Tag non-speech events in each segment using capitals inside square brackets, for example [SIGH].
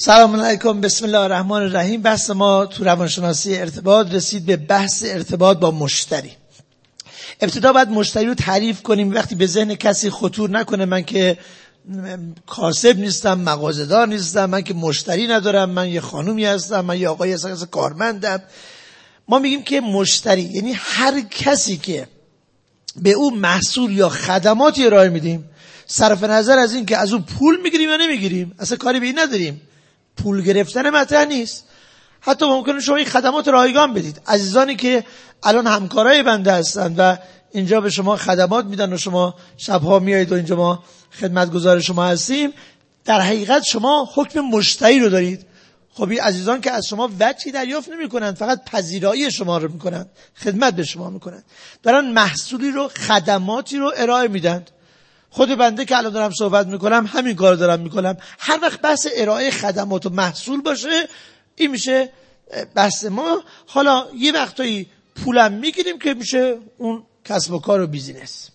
سلام علیکم بسم الله الرحمن الرحیم. بحث ما تو روانشناسی ارتباط رسید به بحث ارتباط با مشتری. ابتدا باید مشتری رو تعریف کنیم. وقتی به ذهن کسی خطور نکنه من که کاسب نیستم مغازدار نیستم من که مشتری ندارم من یه خانومی هستم من یه آقای هستم کارمندم. ما میگیم که مشتری یعنی هر کسی که به او محصول یا خدماتی ارائه میدیم صرف نظر از این که از اون پول می‌گیریم یا نمی‌گیریم اصلا کاری به این نداریم. پول گرفتن مطرح نیست. حتی ممکنه شما این خدمات رایگان بدید. عزیزانی که الان همکارای بنده هستند و اینجا به شما خدمات میدن و شما شبها میایید و اینجا ما خدمتگزار شما هستیم در حقیقت شما حکم مشتری رو دارید. خب این عزیزان که از شما وجهی دریافت نمی کنند فقط پذیرایی شما رو می‌کنند خدمت به شما می‌کنند. دارن محصولی رو خدماتی رو ارائه میدند خود بنده که الان دارم صحبت می‌کنم همین کار دارم می‌کنم. هر وقت بحث ارائه خدمات و محصول باشه این میشه بحث ما. حالا یه وقتایی پولم می‌گیریم که میشه اون کسب و کار و بیزینس.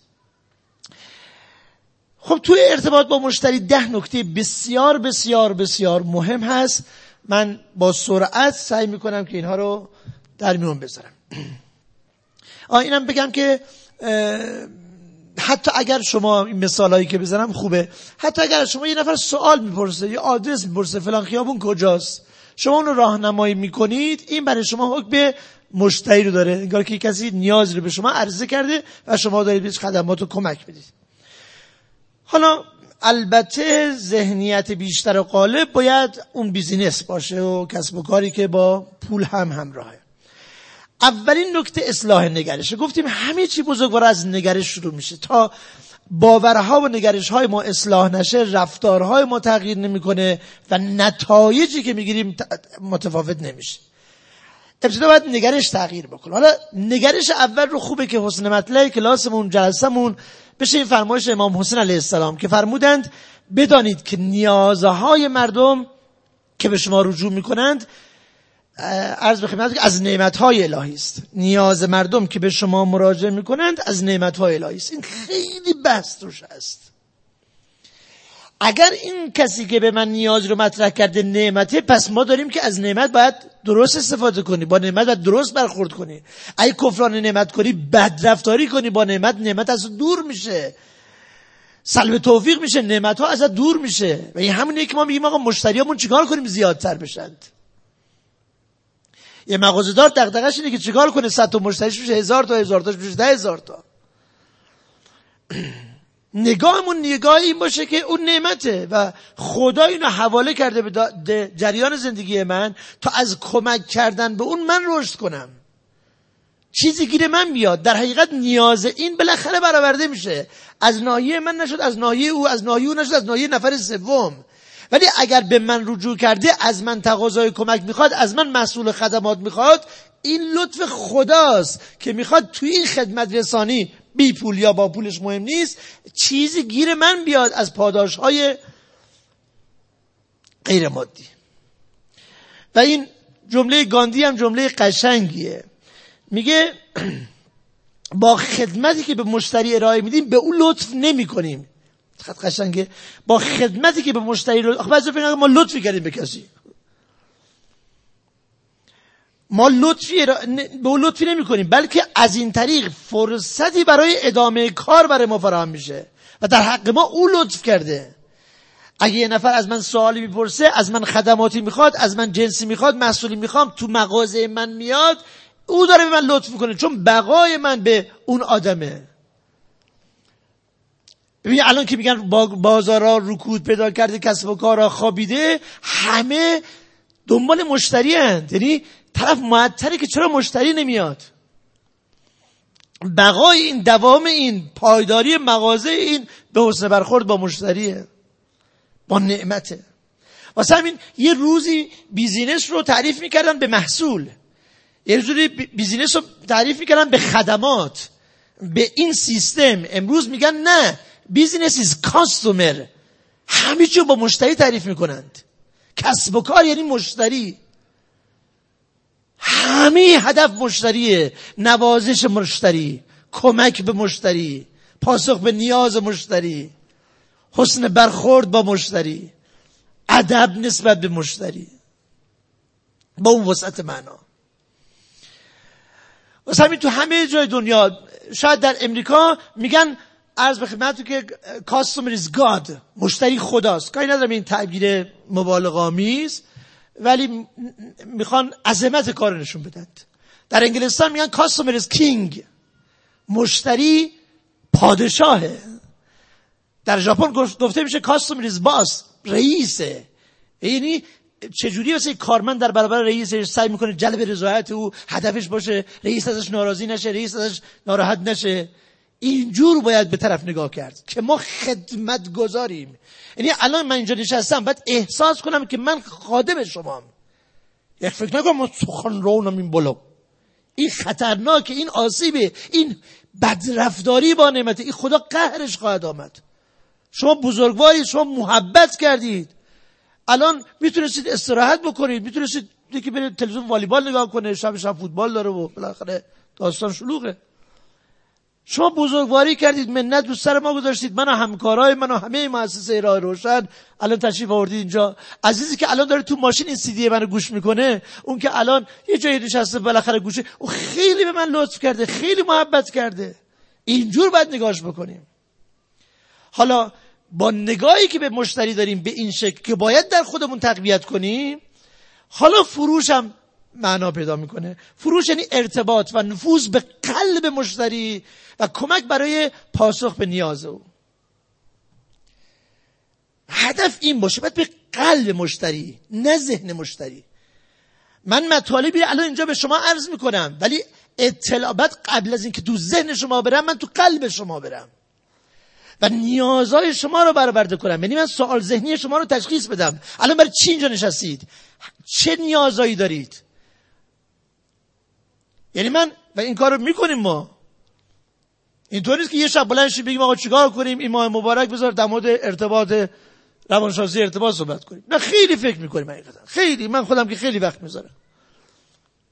خب توی ارتباط با مشتری ده نکته بسیار بسیار بسیار مهم هست. من با سرعت سعی می‌کنم که اینها رو در میون بذارم. [CLEARS THROAT] آه اینم بگم که حتی اگر شما این مثالهایی که بزنم خوبه. حتی اگر شما یه نفر سوال می‌پرسه یه آدرس می‌پرسه فلان خیابون کجاست؟ شما اون رو راهنمایی می‌کنید این برای شما حکم مشتری رو داره. انگار که کسی نیاز رو به شما عرضه کرده و شما دارید بهش خدمات رو کمک بدید حالا البته ذهنیت بیشتر و قالب باید اون بیزینس باشه و کسب و کاری که با پول هم همراهه اولین نکته اصلاح نگرشه. گفتیم همه چی بزرگوار از نگرش شروع میشه. تا باورها و نگرش های ما اصلاح نشه رفتارهای ما تغییر نمی‌کنه و نتایجی که می‌گیریم متفاوت نمیشه. ابتدا باید نگرش تغییر بکنه. حالا نگرش اول رو خوبه که حسن مطلع کلاسمون جلسمون بشه این فرمایش امام حسین علیه السلام که فرمودند بدانید که نیازهای مردم که به شما رجوع می‌کنند عرض به خدمت از نعمتهای الهی است. نیاز مردم که به شما مراجعه می‌کنند از نعمتهای الهی است. این خیلی بحث توش هست اگر این کسی که به من نیاز رو مطرح کرده نعمته پس ما داریم که از نعمت باید درست استفاده کنی. با نعمت باید درست برخورد کنی. اگه کفران نعمت کنی بد رفتاری کنی. با نعمت نعمت از دور میشه. سلب توفیق میشه نعمت ها از دور میشه. و این همونه که ما میگیم آقا مشتریامون چیکار کنیم زیادتر بشند؟ یه مغازه‌دار دغدغش اینه که چیکار کنه؟ صد تا مشتریش میشه هزار تا هزار تاش میشه ده هزار تا. [CLEARS THROAT] نگاهمون نگاه این باشه که اون نعمته و خدا اینو حواله کرده به جریان زندگی من تا از کمک کردن به اون من رشد کنم. چیزی گیر من بیاد در حقیقت نیاز این بالاخره برآورده میشه. از ناحیه من نشد از ناحیه او از ناحیه او نشد از ناحیه نفر سوم. ولی اگر به من رجوع کرده از من تقاضای کمک می‌خواد از من مسئول خدمات می‌خواد این لطف خداست که می‌خواد توی این خدمت رسانی بی پول یا با پولش مهم نیست چیزی گیر من بیاد از پاداش های غیر مادی. و این جمله گاندی هم جمله قشنگیه. میگه [CLEARS THROAT] با خدمتی که به مشتری ارائه میدیم به او لطف نمی کنیم خط قشنگه. با خدمتی که به مشتری رو بعضی ما لطفی کردیم به کسی. ما لطفی به او لطفی نمی کنیم بلکه از این طریق فرصتی برای ادامه کار برای ما فراهم میشه. و در حق ما او لطف کرده. اگه یه نفر از من سوالی می‌پرسه از من خدماتی می‌خواد از من جنسی می‌خواد محصولی می‌خوام تو مغازه من میاد او داره به من لطف می‌کنه چون بقای من به اون آدمه. ببین الان که میگن بازارا رکود پیدا کرده کسب و کارا خوابیده همه دنبال مشتری هند یعنی طرف معطره که چرا مشتری نمیاد؟ بقای این دوام این پایداری مغازه این به حسن برخورد با مشتریه. با نعمته. واسه همین یه روزی بیزینس رو تعریف می‌کردن به محصول. یه روزی business رو تعریف می‌کردن به خدمات. به این سیستم. امروز میگن نه business is customer همه با مشتری تعریف می‌کنند. کسب و کار یعنی مشتری. همه هدف مشتریه. نوازش مشتری کمک به مشتری پاسخ به نیاز مشتری حسن برخورد با مشتری ادب نسبت به مشتری. با اون وسعت معنا. واسه همین تو همه جای دنیا شاید در امریکا میگن عرض به خدمتتون که customer is God مشتری خداست. کاری ندارم این تعبیر مبالغه آمیز ولی می‌خوان عظمت کار نشون بدن در انگلستان میگن customer is king مشتری پادشاهه. در ژاپن گفته میشه customer is boss رئیسه. یعنی چجوری واسه کارمند در برابر رئیس سعی می‌کنه جلب رضایت او هدفش باشه رئیس ازش ناراضی نشه رئیس ازش ناراحت نشه؟ اینجور باید به طرف نگاه کرد که ما خدمت گذاریم یعنی الان من اینجا نشستم باید احساس کنم که من خادم شمام. یک فکر نکنم ما سخن رونم این بلو این خطرناک این آسیبه این بدرفتاری با نعمت. این خدا قهرش خواهد آمد. شما بزرگواری شما محبت کردید. الان می‌تونستید استراحت بکنید. می‌تونستید یکی بره تلویزیون والیبال نگاه کنه شب شب فوتبال داره و بالاخره داستان شلوغه. شما بزرگواری کردید منت دوست سر ما گذاشتید. من و همکارای من و همه مؤسسه راه روشن الان تشریف آوردید اینجا. عزیزی که الان داره تو ماشین این سیدی منو گوش می‌کنه اون که الان یه جایی نشسته بالاخره گوشه او خیلی به من لطف کرده خیلی محبت کرده. اینجور باید نگاش بکنیم. حالا با نگاهی که به مشتری داریم به این شکل که باید در خودمون تقویت کنیم حالا فروش هم معنا پیدا می‌کنه. فروش یعنی ارتباط و نفوذ به قلب مشتری و کمک برای پاسخ به نیاز او. هدف این باشه باید به قلب مشتری نه ذهن مشتری. من مطالبی الان اینجا به شما عرض می‌کنم ولی اطلاعات قبل از اینکه تو ذهن شما برم من تو قلب شما برم. و نیازهای شما رو برآورده کنم. یعنی من سوال ذهنی شما رو تشخیص بدم. الان برای چی اینجا نشستید؟ چه نیازهایی دارید؟ یعنی من و این کار رو می‌کنیم ما. اینطور نیست که یه شب بلند بگیم آقا چیکار کنیم؟ این ماه مبارک بذار در مورد ارتباط روانشناسی ارتباط صحبت کنیم. نه خیلی فکر می‌کنیم حقیقتا. خیلی. من خودم که خیلی وقت می‌ذارم.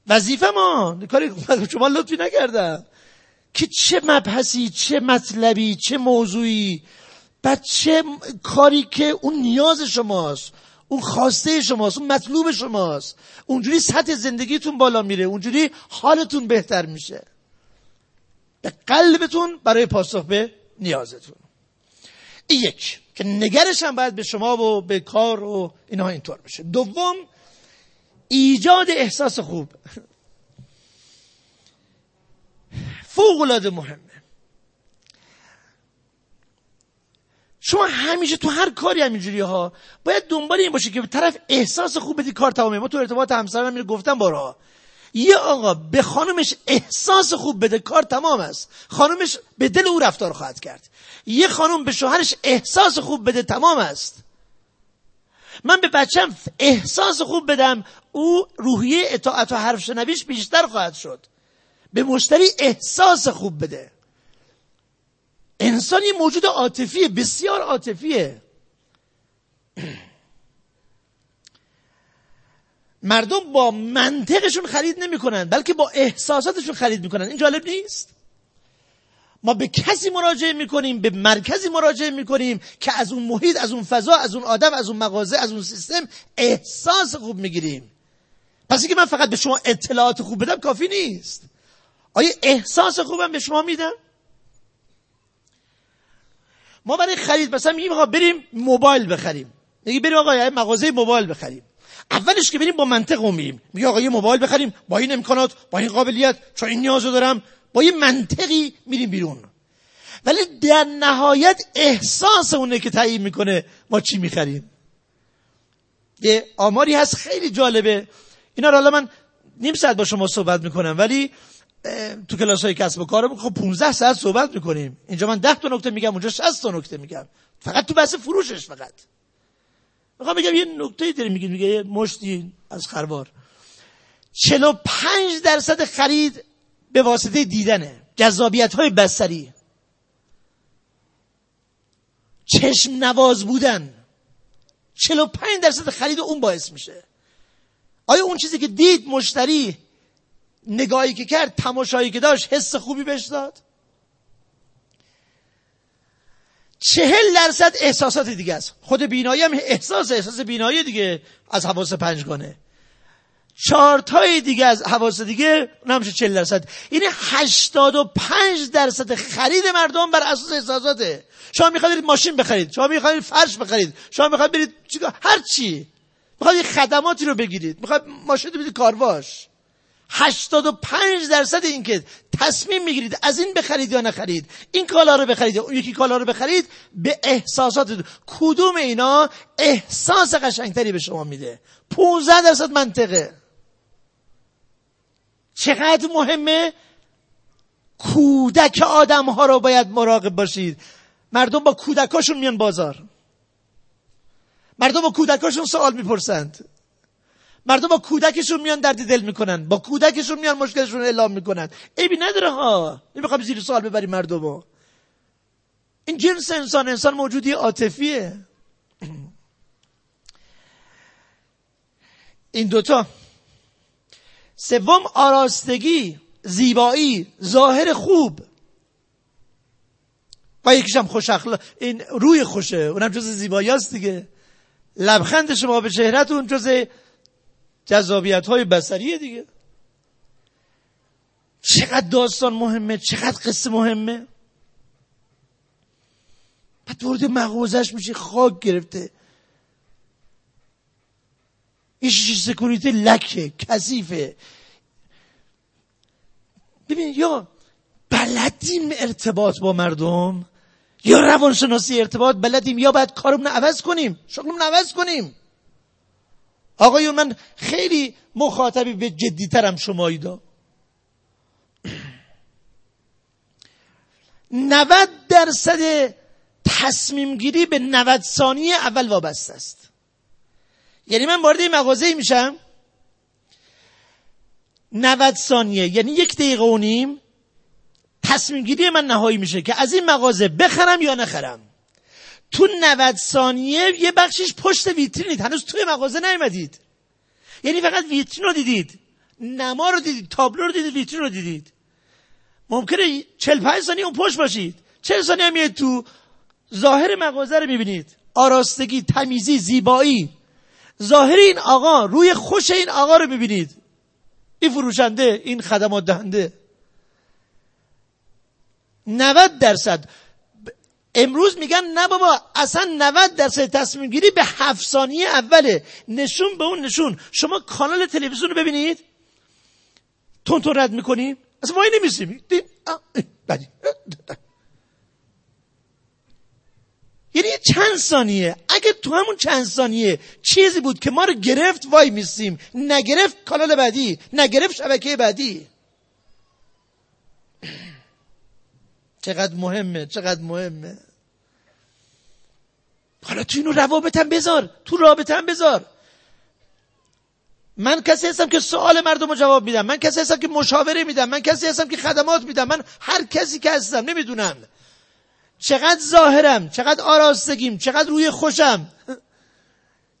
وظیفه ما. کاری شما لطفی نکردم. که چه مبحثی چه مطلبی چه موضوعی بعد چه کاری که اون نیاز شماست. اون خواسته شماست اون مطلوب شماست. اونجوری سطح زندگیتون بالا میره اونجوری حالتون بهتر میشه. به قلبتون برای پاسخ به نیازتون. این یک که نگرش هم باید به شما و به کار و اینها اینطور بشه. دوم ایجاد احساس خوب. فوق العاده مهمه. شما همیشه تو هر کاری همینجوری ها باید دنبال این باشه که به طرف احساس خوب بدی کار تمامه ما تو ارتباط همسر من گفتم بارها یه آقا به خانمش احساس خوب بده کار تمام است. خانمش به دل او رفتار خواهد کرد. یه خانم به شوهرش احساس خوب بده تمام است. من به بچم احساس خوب بدم او روحیه اطاعت و حرف شنویش بیشتر خواهد شد. به مشتری احساس خوب بده. انسان یه موجود عاطفیه بسیار عاطفیه. مردم با منطقشون خرید نمی‌کنن بلکه با احساساتشون خرید می‌کنن. این جالب نیست؟ ما به کسی مراجعه می‌کنیم به مرکزی مراجعه می‌کنیم که از اون محیط از اون فضا از اون آدم از اون مغازه از اون سیستم احساس خوب می‌گیریم. پس اینکه من فقط به شما اطلاعات خوب بدم کافی نیست. آیا احساس خوبم به شما میدم؟ ما برای خرید مثلا میگیم آقا بریم موبایل بخریم. میگی بریم آقا مغازه موبایل بخریم. اولش که بریم با منطق میگیم. میگه آقا یه موبایل بخریم با این امکانات با این قابلیت چون این نیازو دارم. با یه منطقی میریم بیرون. ولی در نهایت احساس اونه که تعیین می‌کنه ما چی می‌خریم. یه آماری هست خیلی جالبه. اینا رو حالا من نیم ساعت با شما صحبت می‌کنم ولی تو کلاس های کسب و کارم خب 15 ساعت صحبت می‌کنیم. اینجا من 10 تا نکته میگم اونجا 60 تا نکته میگم. فقط تو بحث فروشش فقط. می‌خوام بگم یه نکته داری میگید میگه یه مشتی از خروار. 45 درصد خرید به واسطه دیدنه. جذابیت های بسری چشم نواز بودن. 45 درصد خرید اون باعث میشه. آیا اون چیزی که دید مشتری نگاهی که کرد تماشایی که داشت حس خوبی بهش داد. چهل درصد احساسات دیگه است. خود بینایی هم احساس احساس بینایی دیگه از حواس پنجگانه. چارتای دیگه از حواس دیگه اون میشه چهل درصد. یعنی هشتاد و پنج درصد خرید مردم بر اساس احساساته. شما می‌خواید ماشین بخرید شما می‌خواید فرش بخرید شما می‌خواید برید هر چی. می‌خواید خدماتی رو بگیرید. می‌خواید ماشین رو بدید کارواش. 85 درصد این که تصمیم می‌گیرید از این بخرید یا نخرید این کالا رو بخرید یا اون یکی کالا رو بخرید به احساسات کدوم اینا احساس قشنگتری به شما میده؟ 15 درصد منطقه. چقدر مهمه؟ کودک آدم ها رو باید مراقب باشید. مردم با کودکاشون میان بازار. مردم با کودکاشون سوال می‌پرسند. مردم با کودکشون میان درد دل می‌کنن. با کودکشون میان مشکلشون اعلام می‌کنن. عیبی نداره ها. نمی‌خوام زیر سوال ببری مردم این جنس انسان انسان موجودی عاطفیه. [CLEARS THROAT] این دوتا. سوم آراستگی زیبایی ظاهر خوب. و یکیش هم خوش اخلا... این روی خوشه. اونم جز زیبایی هست دیگه. لبخند شما به چهرهتون جز جذابیت های بسریه دیگه. چقدر داستان مهمه چقدر قصه مهمه. بعد وارد مغازش میشه خاک گرفته. ایش سکونیته لکه کثیفه. ببین یا بلدیم ارتباط با مردم یا روانشناسی ارتباط بلدیم یا باید کارمون عوض کنیم. شغلمون عوض کنیم. آقایون من خیلی مخاطبی به جدیترم شمایی دا 90 درصد تصمیم گیری به 90 ثانیه اول وابسته است. یعنی من وارد مغازه میشم. 90 ثانیه یعنی یک دقیقه و نیم تصمیم گیری من نهایی میشه که از این مغازه بخرم یا نخرم. تو 90 ثانیه یه بخشش پشت ویترینید هنوز توی مغازه نیومدید. یعنی فقط ویترین رو دیدید. نما رو دیدید. تابلو رو دیدید. ویترین رو دیدید. ممکنه 45 ثانیه اون پشت باشید. 40 ثانیه هم تو ظاهر مغازه رو می‌بینید. آراستگی تمیزی زیبایی. ظاهر این آقا روی خوش این آقا رو می‌بینید. این فروشنده این خدمات دهنده 90 درصد. امروز میگن نه بابا اصلا 90 درصد تصمیم گیری به هفت ثانیه اوله. نشون به اون نشون. شما کانال تلویزیون رو ببینید. تون تون رد می‌کنیم اصلا وای نمیسیم. یعنی چند ثانیه. اگه تو همون چند ثانیه چیزی بود که ما رو گرفت وای میسیم. نگرفت کانال بعدی. نگرفت شبکه بعدی. چقدر مهمه چقدر مهمه. حالا تو اینو روابطم بذار تو رابطم بذار. من کسی هستم که سوال مردم رو جواب میدم من کسی هستم که مشاوره میدم من کسی هستم که خدمات میدم من هر کسی که هستم نمی‌دونم. چقدر ظاهرم چقدر آراستگیم چقدر روی خوشم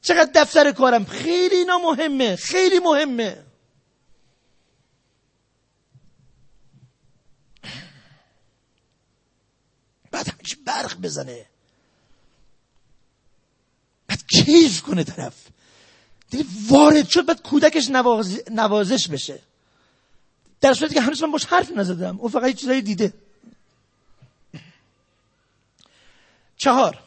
چقدر دفتر کارم. خیلی اینا مهمه خیلی مهمه. بعد برق بزنه. بعد کیف کنه طرف. دیدی وارد شد بعد کودکش نوازش بشه. در صورتی که هنوز من باش حرف نزدم. اون فقط چیزایی دیده. چهار.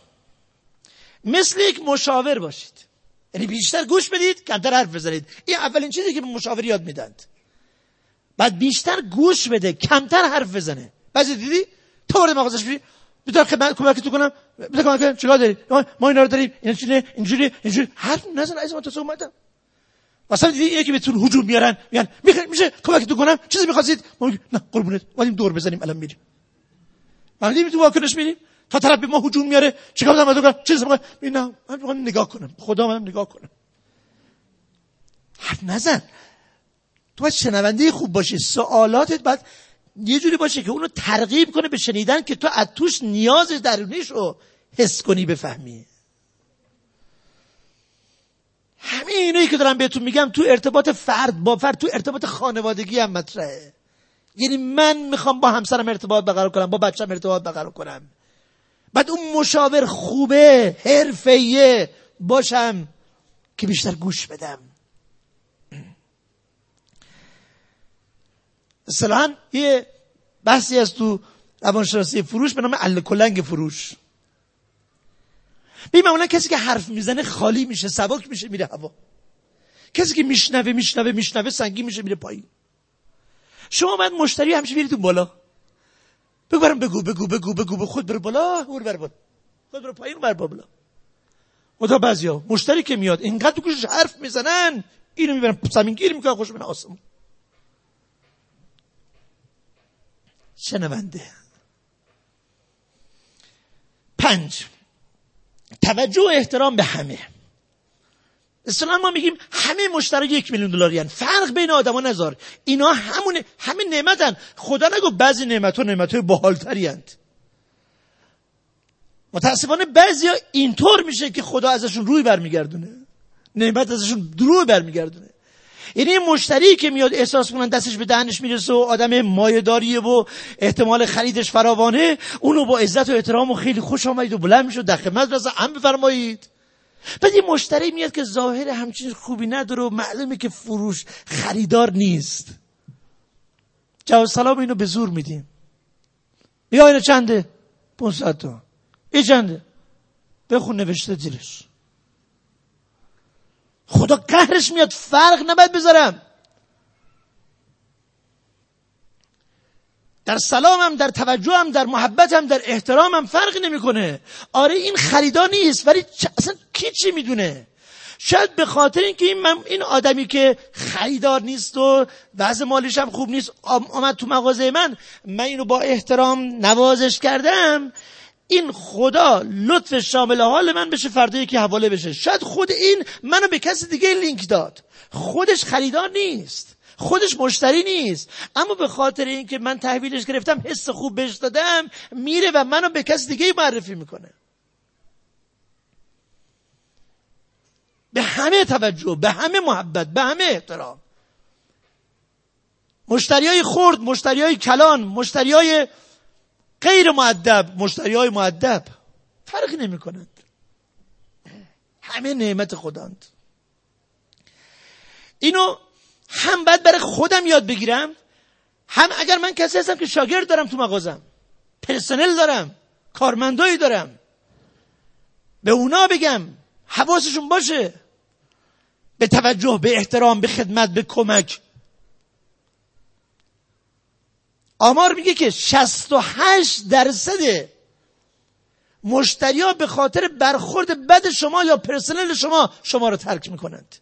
مثل یک مشاور باشید. یعنی بیشتر گوش بدید کمتر حرف بزنید. این اولین چیزی که به مشاور یاد میدند بعد بیشتر گوش بده کمتر حرف بزنه. بعضی دیدی؟ تو وارد مغازش بشی بیدار کمک تو کنم. بیدار کمک کنم. چیکار داری؟ ما اینا رو داریم. اینا چیه اینجوری اینجوری حرف نزن از ما تو اومدم؟ مثلا دیدی یکی بهتون هجوم میارن میگن میشه کمک تو کنم؟ چیزی می‌خواستید؟ ما نه قربونت اومدیم دور بزنیم الان میریم. ما تو واکنش میریم. تا طرف به ما هجوم میاره. چیکار تو کنم چیزی می‌خوام؟ نه من نگاه کنم. خدا من نگاه کنم. حرف نزن. تو باید شنونده خوب باشی. سوالاتت بعد یه جوری باشه که اونو ترغیب کنه به شنیدن که تو از توش نیاز درونیش رو حس کنی بفهمی. همه اینایی که دارم بهتون میگم تو ارتباط فرد با فرد تو ارتباط خانوادگی هم مطرحه. یعنی من می‌خوام با همسرم ارتباط برقرار کنم با بچم ارتباط برقرار کنم. بعد اون مشاور خوبه حرفه‌ایه باشم که بیشتر گوش بدم. اصطلاحا یه بحثی از تو روانشناسی فروش به نام ال کلنگ فروش. ببین معمولا کسی که حرف می‌زنه خالی میشه سبک میشه میره هوا. کسی که میشنوه میشنوه میشنوه سنگی میشه میره پایین. شما باید مشتری همیشه بیرید بالا. بگو برم بگو بگو بگو بگو به خود بر بالا اور بر بالا. خود بر پایین بر بالا. متا بعضیا مشتری که میاد اینقدر تو گوشش حرف می‌زنن اینو می‌برن زمین گیر می‌کنن خوش آسمون. شنونده. پنج توجه و احترام به همه. اصلا ما میگیم همه مشتری یک میلیون دلاری فرق بین آدما نذار اینا همون همه نعمتن. خدا نگو بعضی نعمت ها نعمت های باحالتری متاسفانه بعضیا اینطور میشه که خدا ازشون روی برمیگردونه. نعمت ازشون روی برمیگردونه. یعنی مشتری که میاد احساس کنن دستش به دهنش می‌رسه و آدم مایه‌داریه و احتمال خریدش فراوانه اونو با عزت و احترام و خیلی خوش آمدید و بلند می‌شد در خدمت رسه هم بفرمایید. بعد این مشتری میاد که ظاهر همچین خوبی نداره و معلومه که فروش خریدار نیست. جواب سلام اینو به زور میدیم. بیا اینو چنده؟ 500 تا. این چنده؟ بخون نوشته زیرش. خدا قهرش میاد فرق نباید بذارم. در سلامم در توجهم در محبتم در احترامم فرق نمی‌کنه. آره این خریدار نیست ولی اصلا کی چی می‌دونه؟ شاید به خاطر اینکه این, این آدمی که خریدار نیست و وضع مالیش هم خوب نیست آمد تو مغازه من من اینو با احترام نوازش کردم این خدا لطف شامل حال من بشه فردا یکی حواله بشه. شاید خود این منو به کسی دیگه لینک داد. خودش خریدار نیست. خودش مشتری نیست. اما به خاطر اینکه من تحویلش گرفتم حس خوب بهش دادم میره و منو به کسی دیگه معرفی می‌کنه. به همه توجه به همه محبت به همه احترام. مشتری های خرد مشتری های کلان مشتری های غیر معدب مشتری های معدب فرقی نمی کنند همه نعمت خداند. اینو هم باید برای خودم یاد بگیرم هم اگر من کسی هستم که شاگرد دارم تو مغازم پرسنل دارم کارمندایی دارم به اونا بگم حواسشون باشه به توجه به احترام به خدمت به کمک. آمار میگه که 68 درصد مشتریا به خاطر برخورد بد شما یا پرسنل شما شما رو ترک می‌کنند.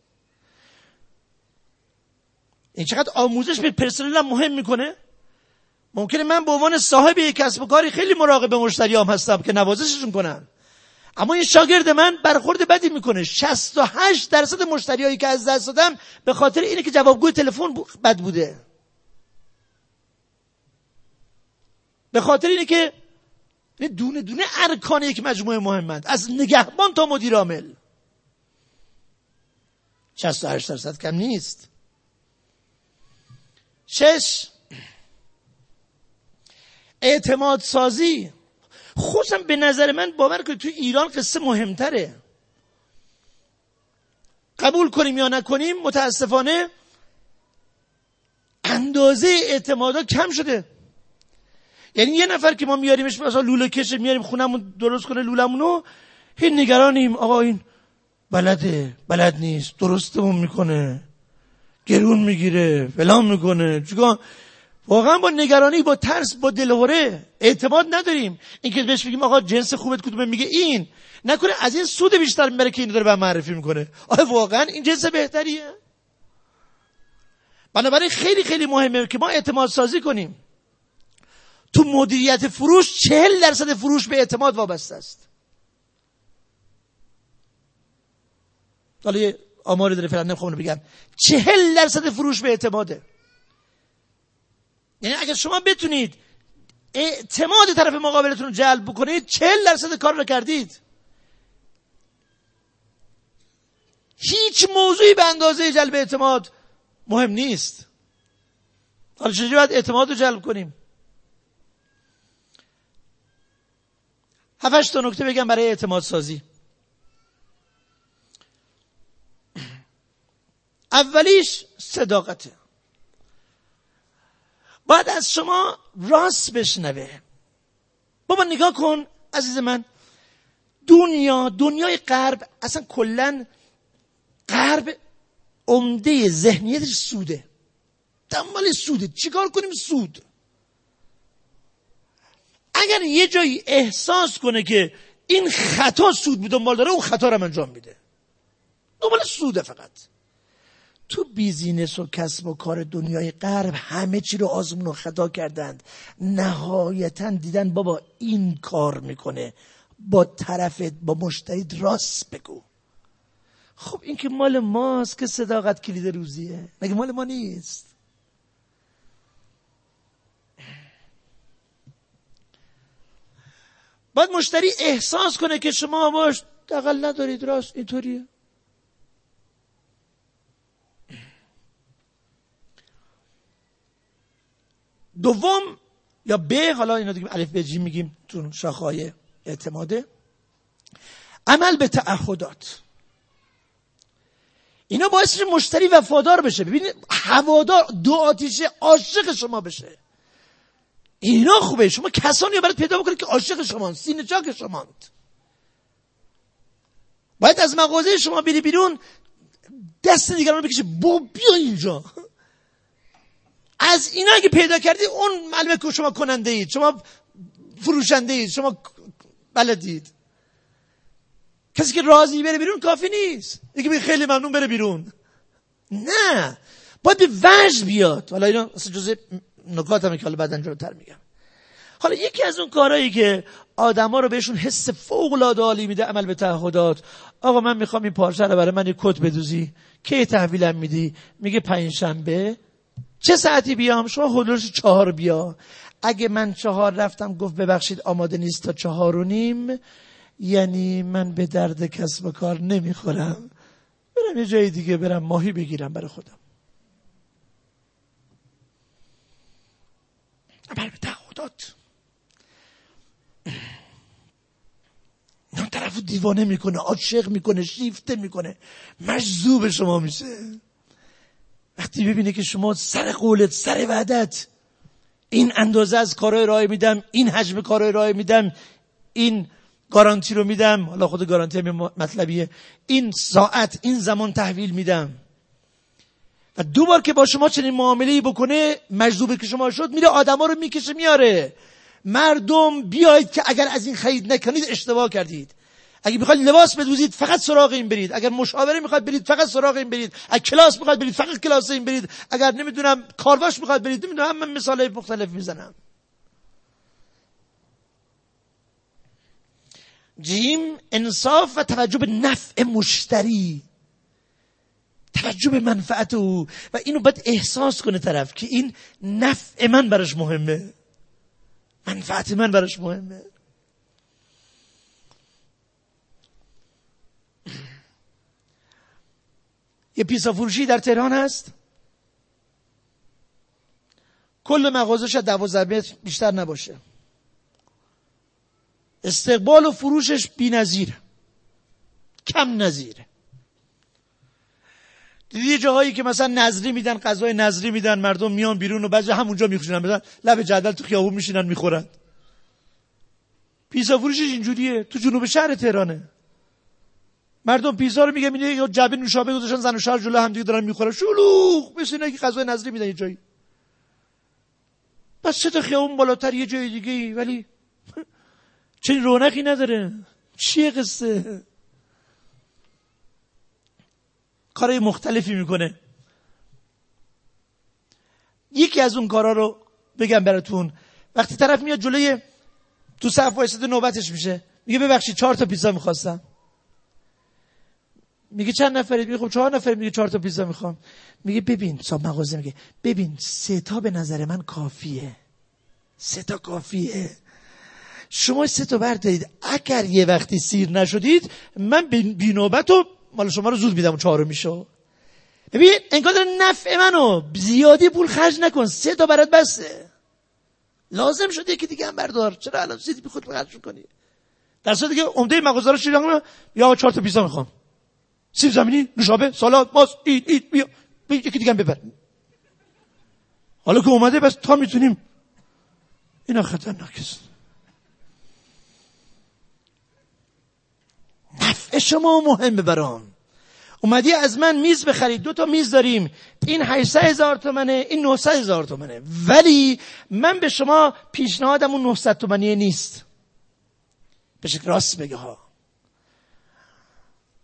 این چقدر آموزش به پرسنل هم مهم می‌کنه؟ ممکنه من به عنوان صاحب یک کسب و کاری خیلی مراقب مشتریام هستم که نوازششون کنم اما این شاگرد من برخورد بدی می‌کنه. 68 درصد مشتریایی که از دست دادم به خاطر اینه که جوابگوی تلفن بد بوده. به خاطر اینه که دونه دونه ارکان یک مجموعه مهمند. از نگهبان تا مدیر عامل. 68 درصد کم نیست. شش اعتماد سازی. خصوصا به نظر من باور کنید تو ایران قصه مهمتره. قبول کنیم یا نکنیم متاسفانه اندازه اعتمادا کم شده. یعنی یه نفر که ما میاریمش مثلا لوله کشه میاریم خونمون درست کنه لولمونو هی نگرانیم. آقا این بلده بلد نیست درستمون می‌کنه گرون می‌گیره فلان می‌کنه. چیکار؟ واقعا با نگرانی با ترس با دلهوره اعتماد نداریم. اینکه بهش بگیم آقا جنس خوبت کدومه میگه این. نکنه از این سود بیشتر می‌بره که این داره به معرفی می‌کنه. آیا واقعا این جنس بهتریه؟ بنابراین خیلی خیلی مهمه که ما اعتماد سازی کنیم. تو مدیریت فروش چهل درصد فروش به اعتماد وابسته است. حالا یه آماری داره فعلا نمی‌خوام بگم. چهل درصد فروش به اعتماده. یعنی اگر شما بتونید اعتماد طرف مقابلتون رو جلب بکنید چهل درصد کار رو کردید. هیچ موضوعی به اندازه جلب اعتماد مهم نیست. حالا چجوری باید اعتماد رو جلب کنیم؟ هفتش تا نکته بگم برای اعتماد سازی. اولیش صداقته. باید از شما راست بشنوه. بابا نگاه کن عزیز من. دنیا دنیای غرب اصلا کلا غرب عمده ذهنیتش سوده. دنبال سوده. چیکار کنیم سود؟ اگر یه جایی احساس کنه که این خطا سود بود دنبال داره اون خطا رو انجام میده. دنبال سوده فقط. تو بیزینس و کسب و کار دنیای غرب همه چی رو آزمون و خطا کردند. نهایتا دیدن بابا این کار می‌کنه. با طرفت با مشترید راست بگو. خب این که مال ماست که صداقت کلید روزیه. مگه مال ما نیست؟ باید مشتری احساس کنه که شما باش دقل ندارید راست اینطوریه. دوم یا ب حالا اینا دیگه الف به جی میگیم تو شاخهای اعتماده. عمل به تعهدات. اینا باعث مشتری وفادار بشه. ببینید هوادار دو آتیشه عاشق شما بشه. اینا خوبه. شما کسانی برات پیدا بکنید که عاشق شما سینه چاک شماند باید از مغازه شما بری بیرون دست دیگران رو بکشه با بیا اینجا. از اینا اگه پیدا کردی اون معلومه که شما کننده اید. شما فروشنده اید. شما بلدید. کسی که راضی بره بیرون کافی نیست. یکی خیلی ممنون بره بیرون. نه. باید به وجد بیاد. حالا اینا جزء نکات هم که حالا بعدا جلوتر میگم. حالا یکی از اون کارهایی که آدما رو بهشون حس فوق العاده عالی میده عمل به تعهدات آقا من می‌خوام این پارچه رو برای من یه کت بدوزی. کی تحویلم میدی؟ میگه پنج شنبه چه ساعتی بیام؟ شما حدودش چهار بیا. اگه من چهار رفتم گفت ببخشید آماده نیست تا چهار و نیم. یعنی من به درد کسب و کار نمی‌خورم. برم یه جای دیگه برم ماهی بگیرم برای خودم. برای تعهدات نه طرف دیوانه می‌کنه عاشق می‌کنه شیفته می‌کنه. مجذوب شما میشه. وقتی ببینه که شما سر قولت سر وعدت این اندازه از کارهای رای میدم این حجم کارهای رای میدم این گارانتی رو میدم حالا خود گارانتی مطلبیه این ساعت این زمان تحویل میدم. و دو بار که با شما چنین معامله بکنه مجذوب که شما شد میره آدما رو می‌کشه میاره. مردم بیایید که اگر از این خرید نکنید اشتباه کردید. اگه می‌خواید لباس بدوزید فقط سراغ این برید. اگر مشاوره می‌خواید برید فقط سراغ این برید. اگر کلاس می‌خواید برید فقط کلاس این برید. اگر نمی‌دونم کارواش می‌خواید برید نمی‌دونم من مثال مختلف می‌زنم. جیم انصاف و توجه به نفع مشتری. توجه به منفعت او و اینو باید احساس کنه طرف که این نفع من براش مهمه. منفعت من براش مهمه. یه پیسا فروشی در تهران هست. کل مغازش دوازده متر بیشتر نباشه. استقبال و فروشش بی نظیر. کم نظیره دیدی جاهایی که مثلا نظری میدن غذای نظری میدن مردم میان بیرون و بعضی همونجا میخوشنن بزن لب جدل تو خیابون میشینن می‌خورن. پیزا فروشش اینجوریه. تو جنوب شهر تهرانه. مردم پیزا رو میگه یا جبه نوشابه گذاشتن زن و شهر جلو هم دیگه دارن می‌خورن. شلوغ! مثل که غذای نظری میدن یه جایی. سه تا خیابون بالاتر یه جای دیگه ولی [LAUGHS] چنین رونقی نداره. چیه قصه؟ کارهای مختلفی می‌کنه. یکی از اون کارا رو بگم براتون. وقتی طرف میاد جلوی تو صف وایساده نوبتش میشه. میگه ببخشید چهار تا پیزا می‌خواستم. میگه چند نفرید میگه خب چهار نفر میگه چهار تا پیزا می‌خوام. میگه ببین صاحب مغازه میگه ببین سه تا به نظر من کافیه. سه تا کافیه. شما سه تا بردارید. اگر یه وقتی سیر نشدید من بی نوبت و مال شما رو زود میدم چهارو میشه. ببین انگار نفع منو زیادی پول خرج نکن سه تا برات بسته. لازم شده که دیگه هم بردار. چرا الان سیدی بی خود خرج کنی در صورتی که عمده مغازه رو یا چهار تا پیزا می‌خوام. سیب زمینی نوشابه سالاد ماست اید اید بیا. یکی دیگه ببر. حالا که اومده بس تا می‌تونیم. اینا خطرناک است نفع شما مهمه برام. اومدی از من میز بخرید. دو تا میز داریم. این 800 هزار تومنه این 900 هزار تومنه. ولی من به شما پیشنهادم اون 900 تومنیه نیست. به شکل راست بگه ها.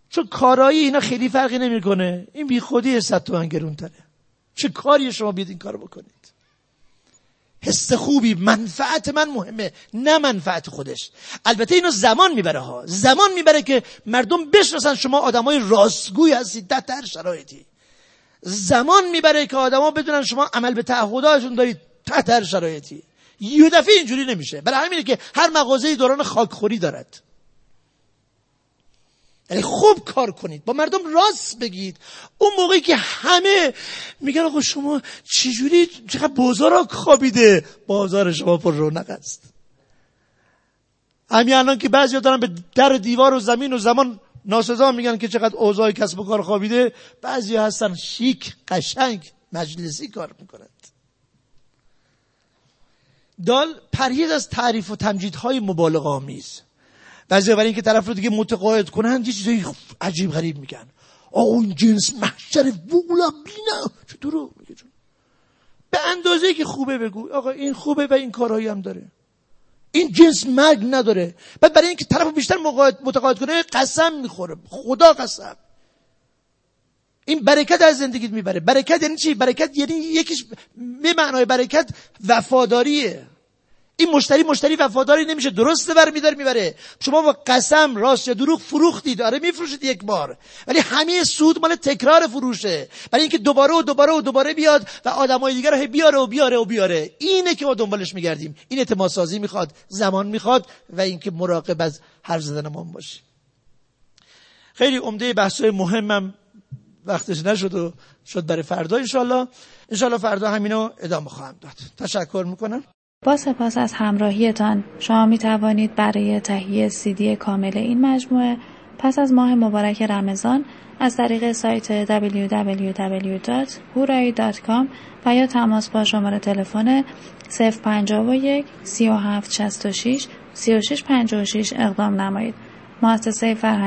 چون کارایی اینا خیلی فرقی نمی‌کنه. این بی خودی 100 تومن گرون تره چه کاری شما بیاد این کارو بکنید؟ حس خوبی منفعت من مهمه نه منفعت خودش. البته اینو زمان می‌بره ها. زمان می‌بره که مردم بشناسن شما آدمای راستگوی هستید در هر شرایطی. زمان می‌بره که آدما بدونن شما عمل به تعهداتشون دارید تحت شرایطی. یه دفعه اینجوری نمیشه. برای همینه که هر مغازه دوران خاکخوری دارد. یعنی خوب کار کنید. با مردم راست بگید. اون موقعی که همه میگن آقا شما چجوری چقدر بازار خوابیده؟ بازار شما پر رونق است. همین الان که بعضی دارن به در دیوار و زمین و زمان ناسزا میگن که چقدر اوضاع کسب و کار خوابیده. بعضی هستن شیک قشنگ مجلسی کار می‌کنند. دال پرهیز از تعریف و تمجیدهای مبالغ آمیز بعضی برای اینکه طرف رو دیگه متقاعد کنن یه چیزای عجیب غریب میگن. آقا این جنس محشر وولا بینا. چطور چون به اندازه که خوبه بگو. آقا این خوبه و این کارهایی هم داره. این جنس مرگ نداره. بعد برای اینکه طرف بیشتر متقاعد کنه قسم می‌خوره. خدا قسم. این برکت از زندگیت می‌بره. برکت یعنی چی؟ برکت یعنی یکیش به معنای برکت وفاداریه. این مشتری مشتری وفاداری نمیشه درسته بر میدار می‌بره. شما با قسم راست یا دروغ فروختید. آره میفروشید یک بار. ولی همه سود مال تکرار فروشه. برای اینکه دوباره و دوباره و دوباره بیاد و آدمای دیگر رو بیاره و بیاره و بیاره. اینه که ما دنبالش میگردیم. این اعتماد سازی می‌خواد زمان می‌خواد و اینکه مراقب از حرف زدن ما باشیم. خیلی عمده بحثای مهمم وقتش نشد و شد برای فردا انشالله انشالله فردا همینو ادامه خواهم داد. تشکر می‌کنم. با سپاس از همراهیتان شما می توانید برای تهیه سیدی کامل این مجموعه پس از ماه مبارک رمضان از طریق سایت www.hurai.com و یا تماس با شماره تلفن 051 3766 3656 اقدام نمایید. مؤسسه فرهنگی